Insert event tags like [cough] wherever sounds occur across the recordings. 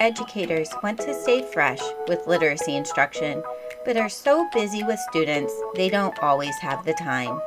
Educators want to stay fresh with literacy instruction, but are so busy with students they don't always have the time.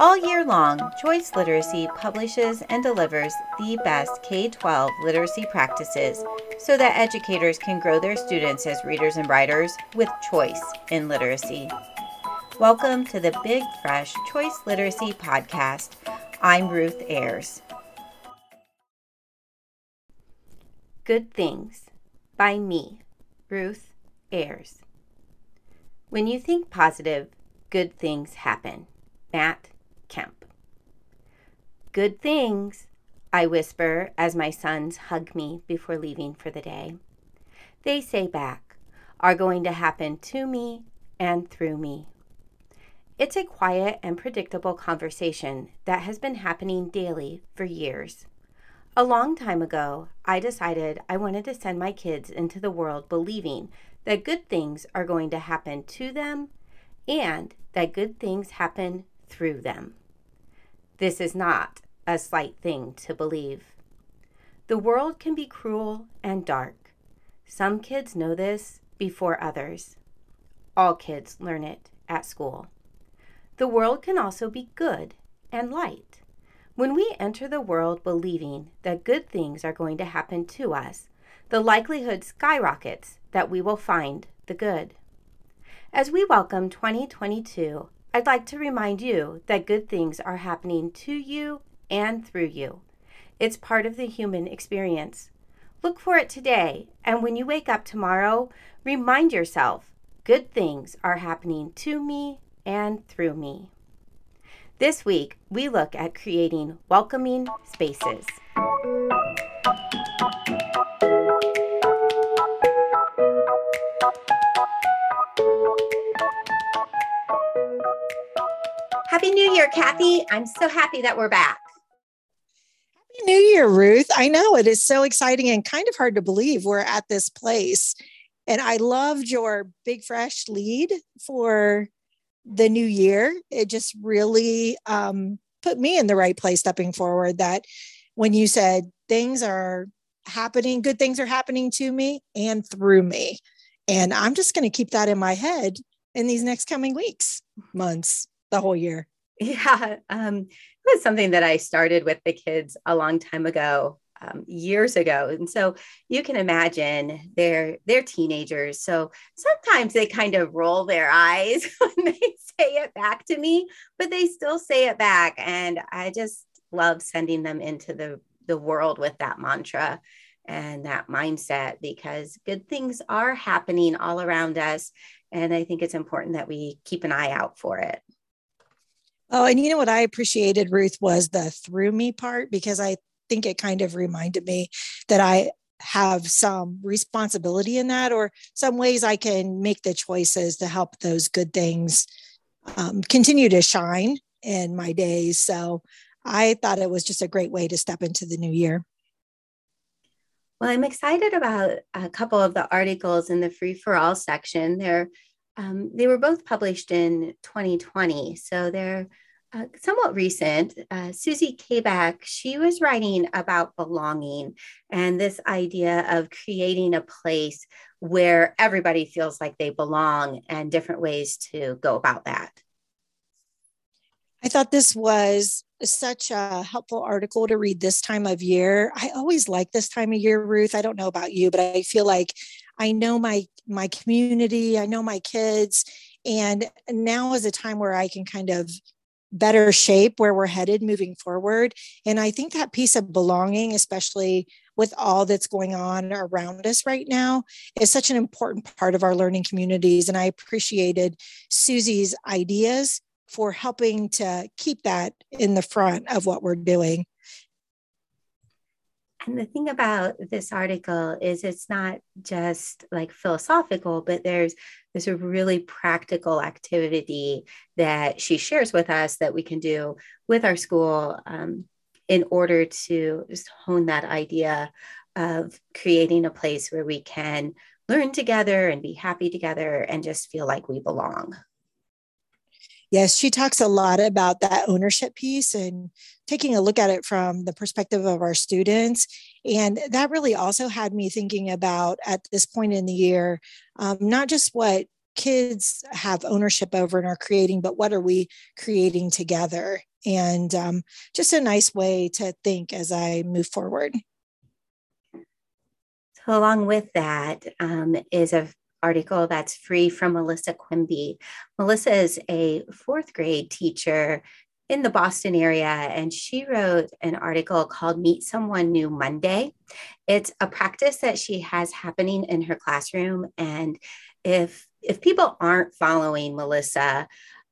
All year long, Choice Literacy publishes and delivers the best K 12 literacy practices so that educators can grow their students as readers and writers with choice in literacy. Welcome to the Big Fresh Choice Literacy Podcast. I'm Ruth Ayres. Good Things by me, Ruth Ayres. When you think positive, good things happen. Matt Kemp. Good things, I whisper as my sons hug me before leaving for the day. They say back, are going to happen to me and through me. It's a quiet and predictable conversation that has been happening daily for years. A long time ago, I decided I wanted to send my kids into the world believing that good things are going to happen to them and that good things happen through them. This is not a slight thing to believe. The world can be cruel and dark. Some kids know this before others. All kids learn it at school. The world can also be good and light. When we enter the world believing that good things are going to happen to us, the likelihood skyrockets that we will find the good. As we welcome 2022, I'd like to remind you that good things are happening to you and through you. It's part of the human experience. Look for it today, and when you wake up tomorrow, remind yourself good things are happening to me and through me. This week, we look at creating welcoming spaces. Happy New Year, Kathy. I'm so happy that we're back. Happy New Year, Ruth. I know it is so exciting and kind of hard to believe we're at this place. And I loved your big fresh lead for the new year, it just really um, put me in the right place stepping forward. That when you said things are happening, good things are happening to me and through me. And I'm just going to keep that in my head in these next coming weeks, months, the whole year. [laughs] Yeah. Um, it was something that I started with the kids a long time ago um, years ago. And so you can imagine they're they're teenagers. So sometimes they kind of roll their eyes [laughs] when they say it back to me but they still say it back. And i just love sending them into the the world with that mantra and that mindset because good things are happening all around us. And i think it's important that we keep an eye out for it. Oh, and you know what I appreciated, Ruth, was the through me part because I think it kind of reminded me that I have some responsibility in that or some ways I can make the choices to help those good things um, continue to shine in my days. So I thought it was just a great way to step into the new year. Well, I'm excited about a couple of the articles in the free for all section. They're um, they were both published in 2020, so they're uh, somewhat recent, uh, Suzy Kaback, she was writing about belonging and this idea of creating a place where everybody feels like they belong and different ways to go about that. I thought this was such a helpful article to read this time of year. I always like this time of year, Ruth. I don't know about you, but I feel like I know my my community, I know my kids, and now is a time where I can kind of better shape where we're headed moving forward. And I think that piece of belonging, especially with all that's going on around us right now, is such an important part of our learning communities. And I appreciated Suzy's ideas for helping to keep that in the front of what we're doing. And the thing about this article is it's not just like philosophical, but there's there's a really practical activity that she shares with us that we can do with our school um, in order to just hone that idea of creating a place where we can learn together and be happy together and just feel like we belong. Yes, she talks a lot about that ownership piece and taking a look at it from the perspective of our students. And that really also had me thinking about at this point in the year, um, not just what kids have ownership over and are creating, but what are we creating together? And um, just a nice way to think as I move forward. So, along with that um, is a article that's free from Melissa Quimby. Melissa is a fourth grade teacher in the Boston area, and she wrote an article called Meet Someone New Monday. It's a practice that she has happening in her classroom. And if if people aren't following Melissa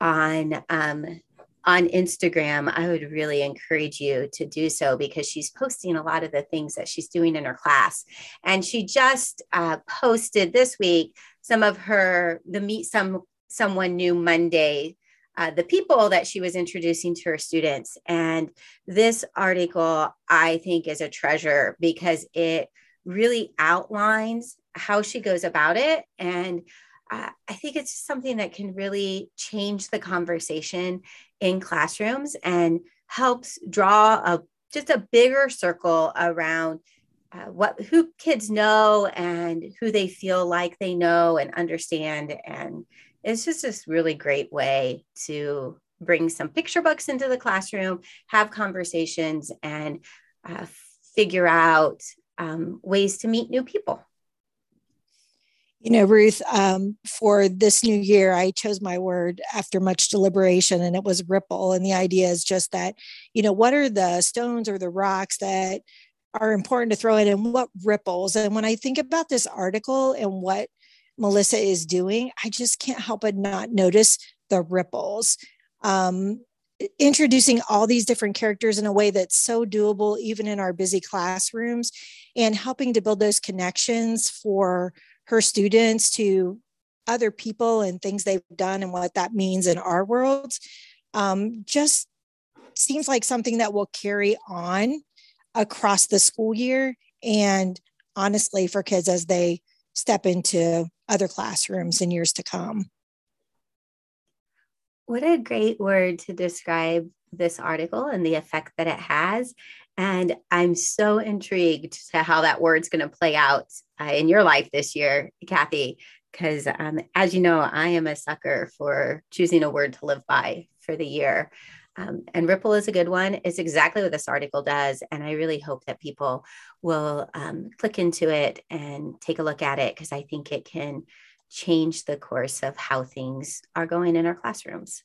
on um, on Instagram, I would really encourage you to do so because she's posting a lot of the things that she's doing in her class. And she just uh, posted this week some of her the meet some someone new Monday. Uh, the people that she was introducing to her students. And this article, I think, is a treasure because it really outlines how she goes about it. And uh, I think it's something that can really change the conversation in classrooms and helps draw a just a bigger circle around uh, what who kids know and who they feel like they know and understand. And it's just this really great way to bring some picture books into the classroom have conversations and uh, figure out um, ways to meet new people you know, Ruth, um, for this new year, I chose my word after much deliberation and it was ripple. And the idea is just that, you know, what are the stones or the rocks that are important to throw in and what ripples? And when I think about this article and what Melissa is doing, I just can't help but not notice the ripples. Um, introducing all these different characters in a way that's so doable, even in our busy classrooms, and helping to build those connections for her students to other people and things they've done and what that means in our worlds um, just seems like something that will carry on across the school year and honestly for kids as they step into other classrooms in years to come. What a great word to describe this article and the effect that it has. And I'm so intrigued to how that word's going to play out uh, in your life this year, Kathy, because um, as you know, I am a sucker for choosing a word to live by for the year. Um, and Ripple is a good one. It's exactly what this article does. And I really hope that people will um, click into it and take a look at it because I think it can change the course of how things are going in our classrooms.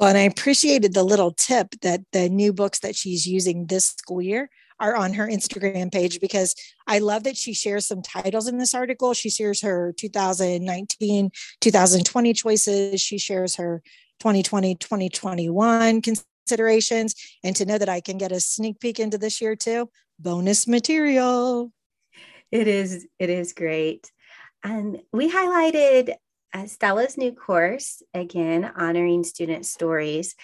Well, and I appreciated the little tip that the new books that she's using this school year are on her Instagram page because I love that she shares some titles in this article. She shares her 2019, 2020 choices. She shares her 2020, 2021 considerations. And to know that I can get a sneak peek into this year too, bonus material. It is, it is great. And we highlighted uh, Stella's new course, again, honoring student stories.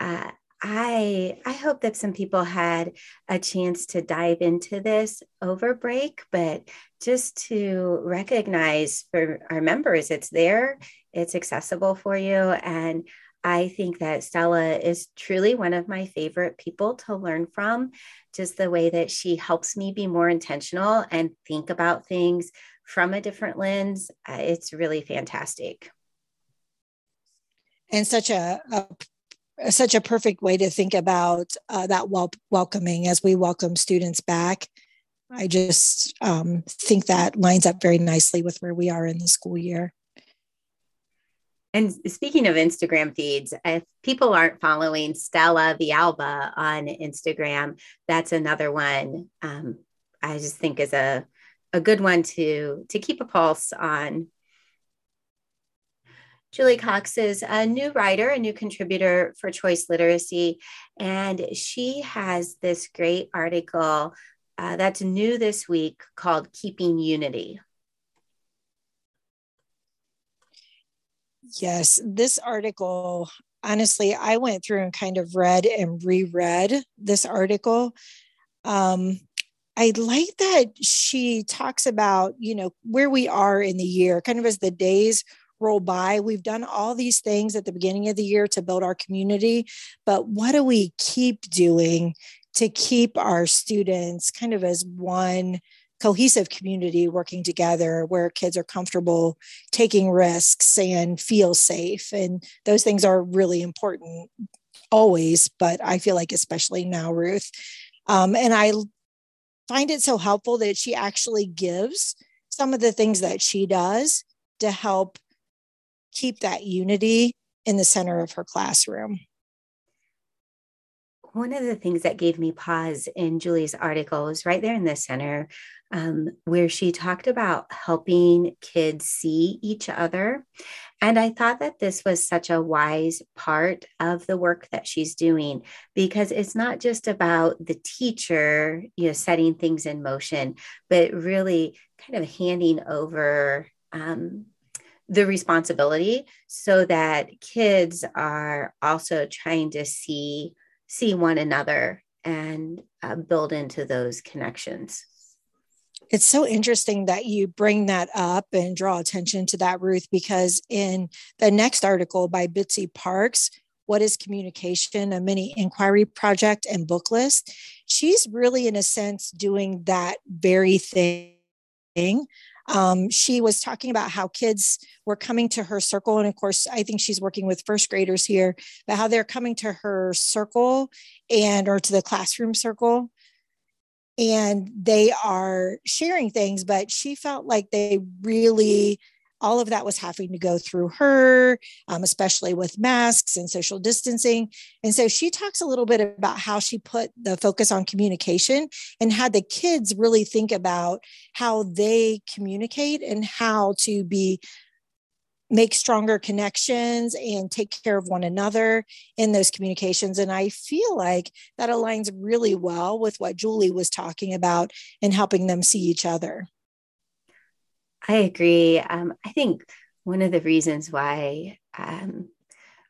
Uh, I I hope that some people had a chance to dive into this over break, but just to recognize for our members, it's there, it's accessible for you, and I think that Stella is truly one of my favorite people to learn from. Just the way that she helps me be more intentional and think about things from a different lens, uh, it's really fantastic and such a, a such a perfect way to think about uh, that wel- welcoming as we welcome students back. I just um, think that lines up very nicely with where we are in the school year. And speaking of Instagram feeds, if people aren't following Stella Villalba on Instagram, that's another one um, I just think is a, a good one to, to keep a pulse on Julie Cox is a new writer, a new contributor for Choice Literacy, and she has this great article uh, that's new this week called Keeping Unity. Yes, this article, honestly, I went through and kind of read and reread this article. Um, I like that she talks about, you know, where we are in the year, kind of as the days roll by. We've done all these things at the beginning of the year to build our community, but what do we keep doing to keep our students kind of as one cohesive community working together where kids are comfortable taking risks and feel safe? And those things are really important always, but I feel like especially now, Ruth. Um, and I find it so helpful that she actually gives some of the things that she does to help keep that unity in the center of her classroom. One of the things that gave me pause in Julie's article was right there in the center, um, where she talked about helping kids see each other. And I thought that this was such a wise part of the work that she's doing because it's not just about the teacher, you know, setting things in motion, but really kind of handing over um, the responsibility so that kids are also trying to see see one another and uh, build into those connections. It's so interesting that you bring that up and draw attention to that ruth because in the next article by bitsy parks what is communication? A mini inquiry project and book list she's really in a sense doing that very thing um, she was talking about how kids were coming to her circle. And of course, I think she's working with first graders here, but how they're coming to her circle and or to the classroom circle and they are sharing things but she felt like they really all of that was having to go through her, um, especially with masks and social distancing. And so she talks a little bit about how she put the focus on communication and had the kids really think about how they communicate and how to be make stronger connections and take care of one another in those communications. And I feel like that aligns really well with what Julie was talking about in helping them see each other. I agree. Um, I think one of the reasons why, um,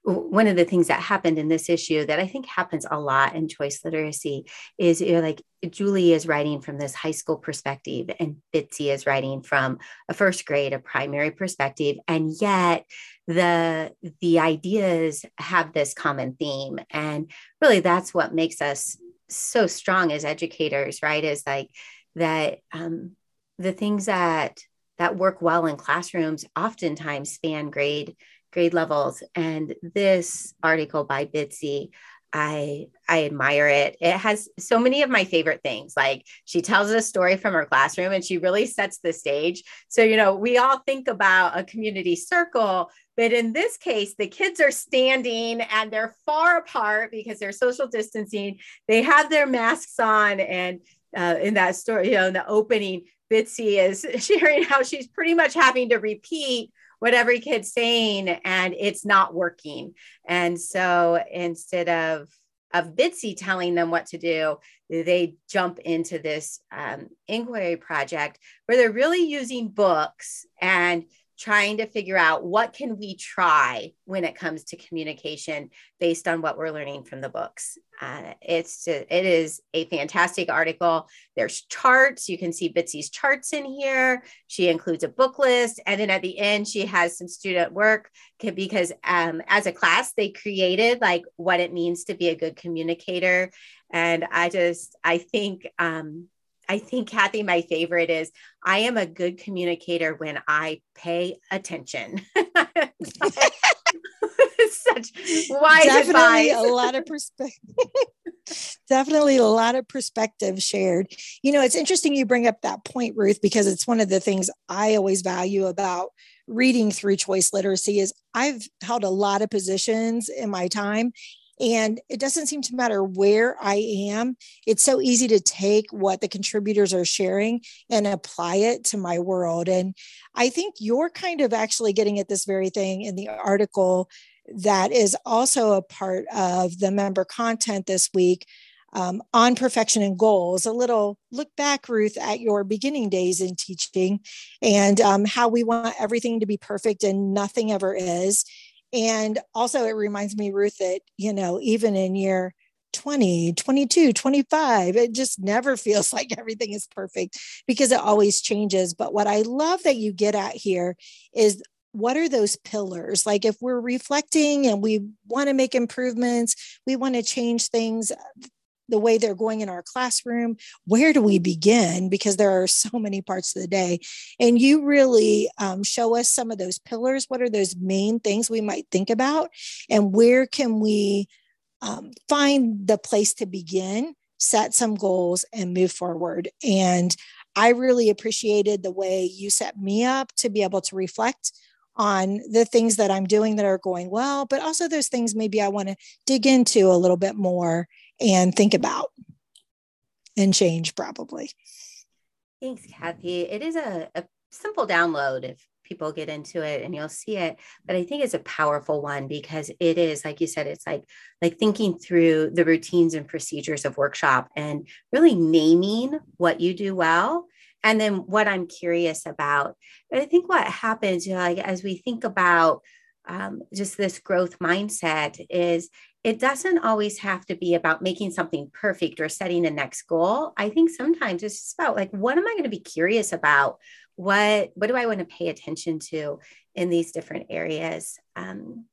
one of the things that happened in this issue that I think happens a lot in choice literacy is you know, like Julie is writing from this high school perspective, and Bitsy is writing from a first grade, a primary perspective, and yet the the ideas have this common theme, and really that's what makes us so strong as educators, right? Is like that um, the things that that work well in classrooms oftentimes span grade grade levels. And this article by Bitsy, I I admire it. It has so many of my favorite things. Like she tells a story from her classroom and she really sets the stage. So, you know, we all think about a community circle, but in this case, the kids are standing and they're far apart because they're social distancing. They have their masks on and uh, in that story, you know, in the opening, Bitsy is [laughs] sharing how she's pretty much having to repeat what every kid's saying and it's not working. And so instead of of Bitsy telling them what to do, they jump into this um, inquiry project where they're really using books and trying to figure out what can we try when it comes to communication based on what we're learning from the books. Uh, it's it is a fantastic article. There's charts. You can see bitsy's charts in here. She includes a book list. And then at the end she has some student work because um, as a class they created like what it means to be a good communicator. And i just i think um, I think, Kathy, my favorite is I am a good communicator when I pay attention. [laughs] Such wise Definitely advice. a lot of perspective. [laughs] Definitely a lot of perspective shared. You know, it's interesting you bring up that point, Ruth, because it's one of the things I always value about reading through choice literacy is I've held a lot of positions in my time and it doesn't seem to matter where I am. It's so easy to take what the contributors are sharing and apply it to my world. And I think you're kind of actually getting at this very thing in the article that is also a part of the member content this week um, on perfection and goals. A little look back, Ruth, at your beginning days in teaching and um, how we want everything to be perfect and nothing ever is. And also, it reminds me, Ruth, that, you know, even in year 20, 22, 25, it just never [laughs] feels like everything is perfect because it always changes. But what I love that you get at here is what are those pillars? Like if we're reflecting and we want to make improvements, we want to change things the way they're going in our classroom where do we begin? Because there are so many parts of the day. And you really um, show us some of those pillars. What are those main things we might think about? And where can we um, find the place to begin set some goals and move forward? And i really appreciated the way you set me up to be able to reflect on the things that I'm doing that are going well, but also those things maybe I want to dig into a little bit more and think about and change probably. Thanks, Kathy. It is a, a simple download if people get into it and you'll see it but i think it's a powerful one because it is like you said it's like like thinking through the routines and procedures of workshop and really naming what you do well and then what i'm curious about i think what happens you know like as we think about um, just this growth mindset is it doesn't always have to be about making something perfect or setting the next goal. I think sometimes it's just about like, what am I going to be curious about? What what do I want to pay attention to in these different areas? Um,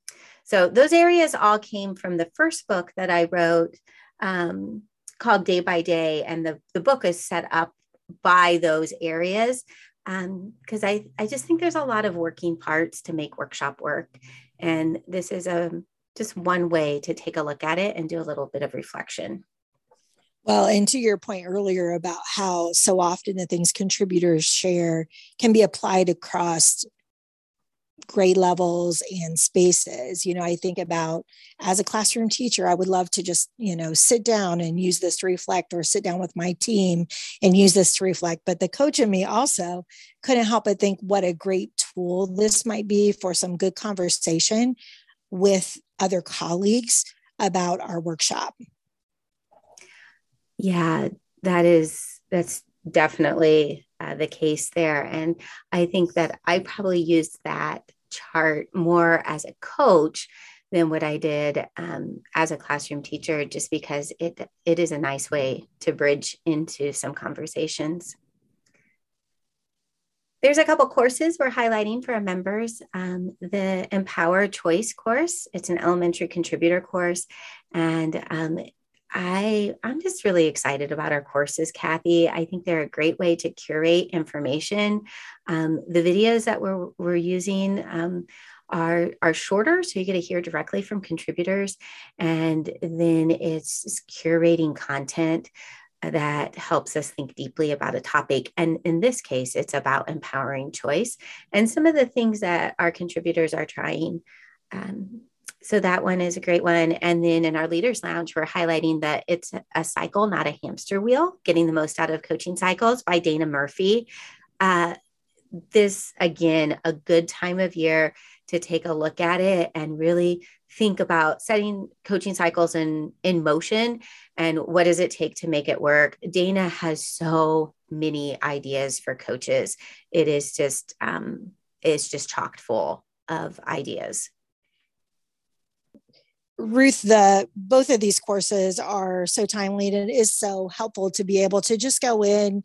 so those areas all came from the first book that I wrote um, called Day by Day, and the the book is set up by those areas because um, I I just think there's a lot of working parts to make workshop work, and this is a just one way to take a look at it and do a little bit of reflection. Well, and to your point earlier about how so often the things contributors share can be applied across grade levels and spaces. You know, I think about as a classroom teacher, I would love to just, you know, sit down and use this to reflect or sit down with my team and use this to reflect. But the coach in me also couldn't help but think what a great tool this might be for some good conversation with other colleagues about our workshop. Yeah, that is that's definitely uh, the case there, and I think that I probably used that chart more as a coach than what I did um, as a classroom teacher, just because it it is a nice way to bridge into some conversations. There's a couple courses we're highlighting for our members. Um, the Empower Choice course, it's an elementary contributor course. And um, I, I'm just really excited about our courses, Kathy. I think they're a great way to curate information. Um, the videos that we're, we're using um, are, are shorter, so you get to hear directly from contributors. And then it's curating content that helps us think deeply about a topic. And in this case, it's about empowering choice and some of the things that our contributors are trying. Um, so that one is a great one. And then in our leaders lounge, we're highlighting that it's a cycle, not a hamster wheel, getting the most out of coaching cycles by Dana Murphy. Uh, this again, a good time of year to take a look at it and really think about setting coaching cycles in in motion and what does it take to make it work. Dana has so many ideas for coaches. It is just um it's just chocked full of ideas. Ruth the both of these courses are so timely and it is so helpful to be able to just go in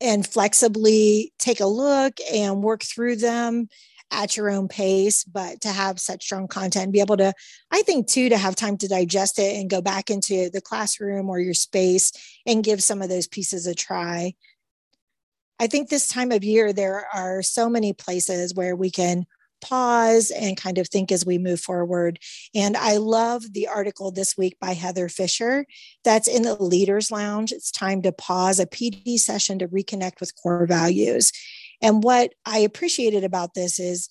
and flexibly take a look and work through them at your own pace, but to have such strong content, be able to, I think too, to have time to digest it and go back into the classroom or your space and give some of those pieces a try. I think this time of year, there are so many places where we can pause and kind of think as we move forward. And I love the article this week by Heather Fisher that's in the Leaders Lounge. It's time to pause a PD session to reconnect with core values. And what I appreciated about this is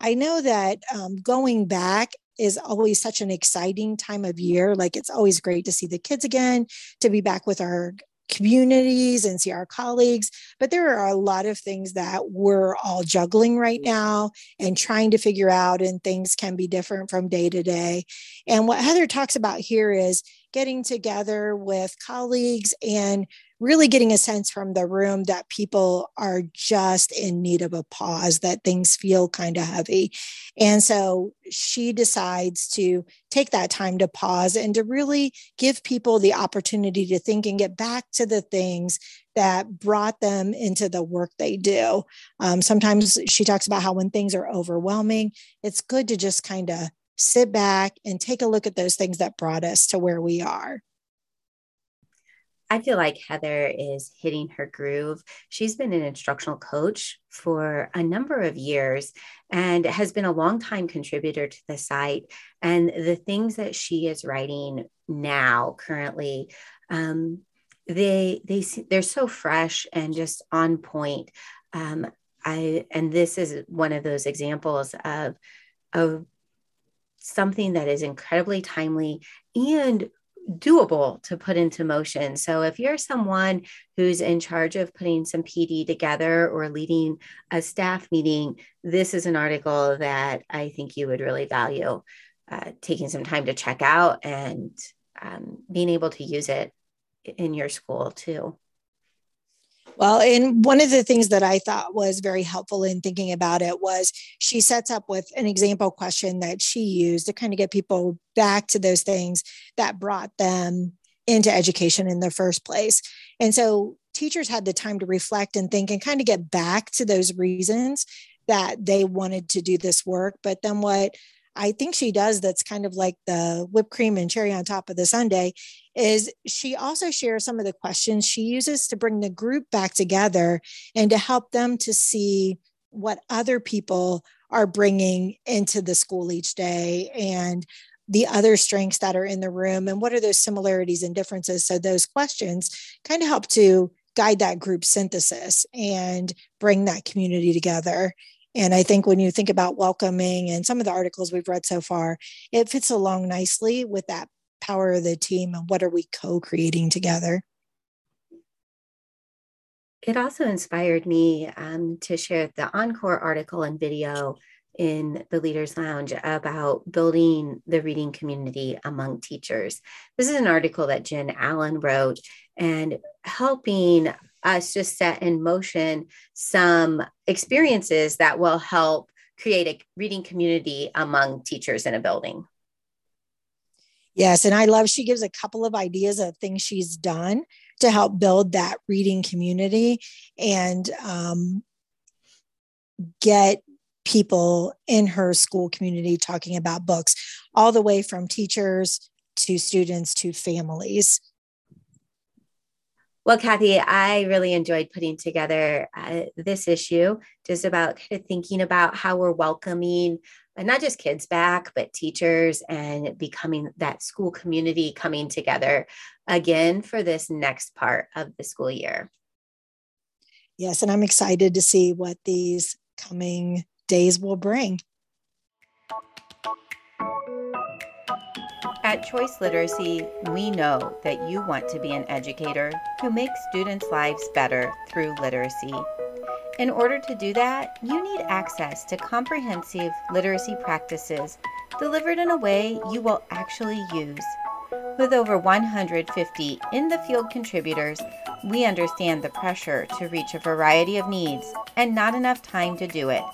I know that um, going back is always such an exciting time of year. Like it's always great to see the kids again, to be back with our communities and see our colleagues. But there are a lot of things that we're all juggling right now and trying to figure out, and things can be different from day to day. And what Heather talks about here is getting together with colleagues and really getting a sense from the room that people are just in need of a pause, that things feel kind of heavy. And so she decides to take that time to pause and to really give people the opportunity to think and get back to the things that brought them into the work they do. Um, sometimes she talks about how when things are overwhelming, it's good to just kind of sit back and take a look at those things that brought us to where we are. I feel like Heather is hitting her groove. She's been an instructional coach for a number of years and has been a long-time contributor to the site. And the things that she is writing now, currently, um, they they they're so fresh and just on point. Um, I and this is one of those examples of of something that is incredibly timely and doable to put into motion. So if you're someone who's in charge of putting some PD together or leading a staff meeting, this is an article that I think you would really value uh, taking some time to check out and um, being able to use it in your school too. Well, and one of the things that I thought was very helpful in thinking about it was she sets up with an example question that she used to kind of get people back to those things that brought them into education in the first place. And so teachers had the time to reflect and think and kind of get back to those reasons that they wanted to do this work. But then what I think she does that's kind of like the whipped cream and cherry on top of the sundae is she also shares some of the questions she uses to bring the group back together and to help them to see what other people are bringing into the school each day and the other strengths that are in the room and what are those similarities and differences. So those questions kind of help to guide that group synthesis and bring that community together and I think when you think about welcoming and some of the articles we've read so far, it fits along nicely with that power of the team and what are we co creating together. It also inspired me um, to share the Encore article and video in the Leaders Lounge about building the reading community among teachers. This is an article that Jen Allen wrote and helping us just set in motion some experiences that will help create a reading community among teachers in a building. Yes, and I love she gives a couple of ideas of things she's done to help build that reading community and um, get people in her school community talking about books, all the way from teachers to students to families. Well, Kathy, I really enjoyed putting together uh, this issue, just about kind of thinking about how we're welcoming uh, not just kids back, but teachers and becoming that school community coming together again for this next part of the school year. Yes, and I'm excited to see what these coming days will bring. At Choice Literacy, we know that you want to be an educator who makes students' lives better through literacy. In order to do that, you need access to comprehensive literacy practices delivered in a way you will actually use. With over 150 in the field contributors, we understand the pressure to reach a variety of needs and not enough time to do it,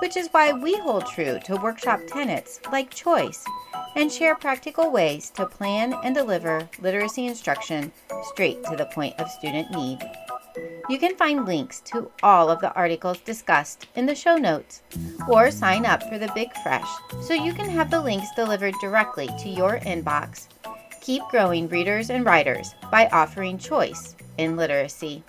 which is why we hold true to workshop tenets like choice and share practical ways to plan and deliver literacy instruction straight to the point of student need. You can find links to all of the articles discussed in the show notes or sign up for the Big Fresh so you can have the links delivered directly to your inbox. Keep growing readers and writers by offering choice in literacy.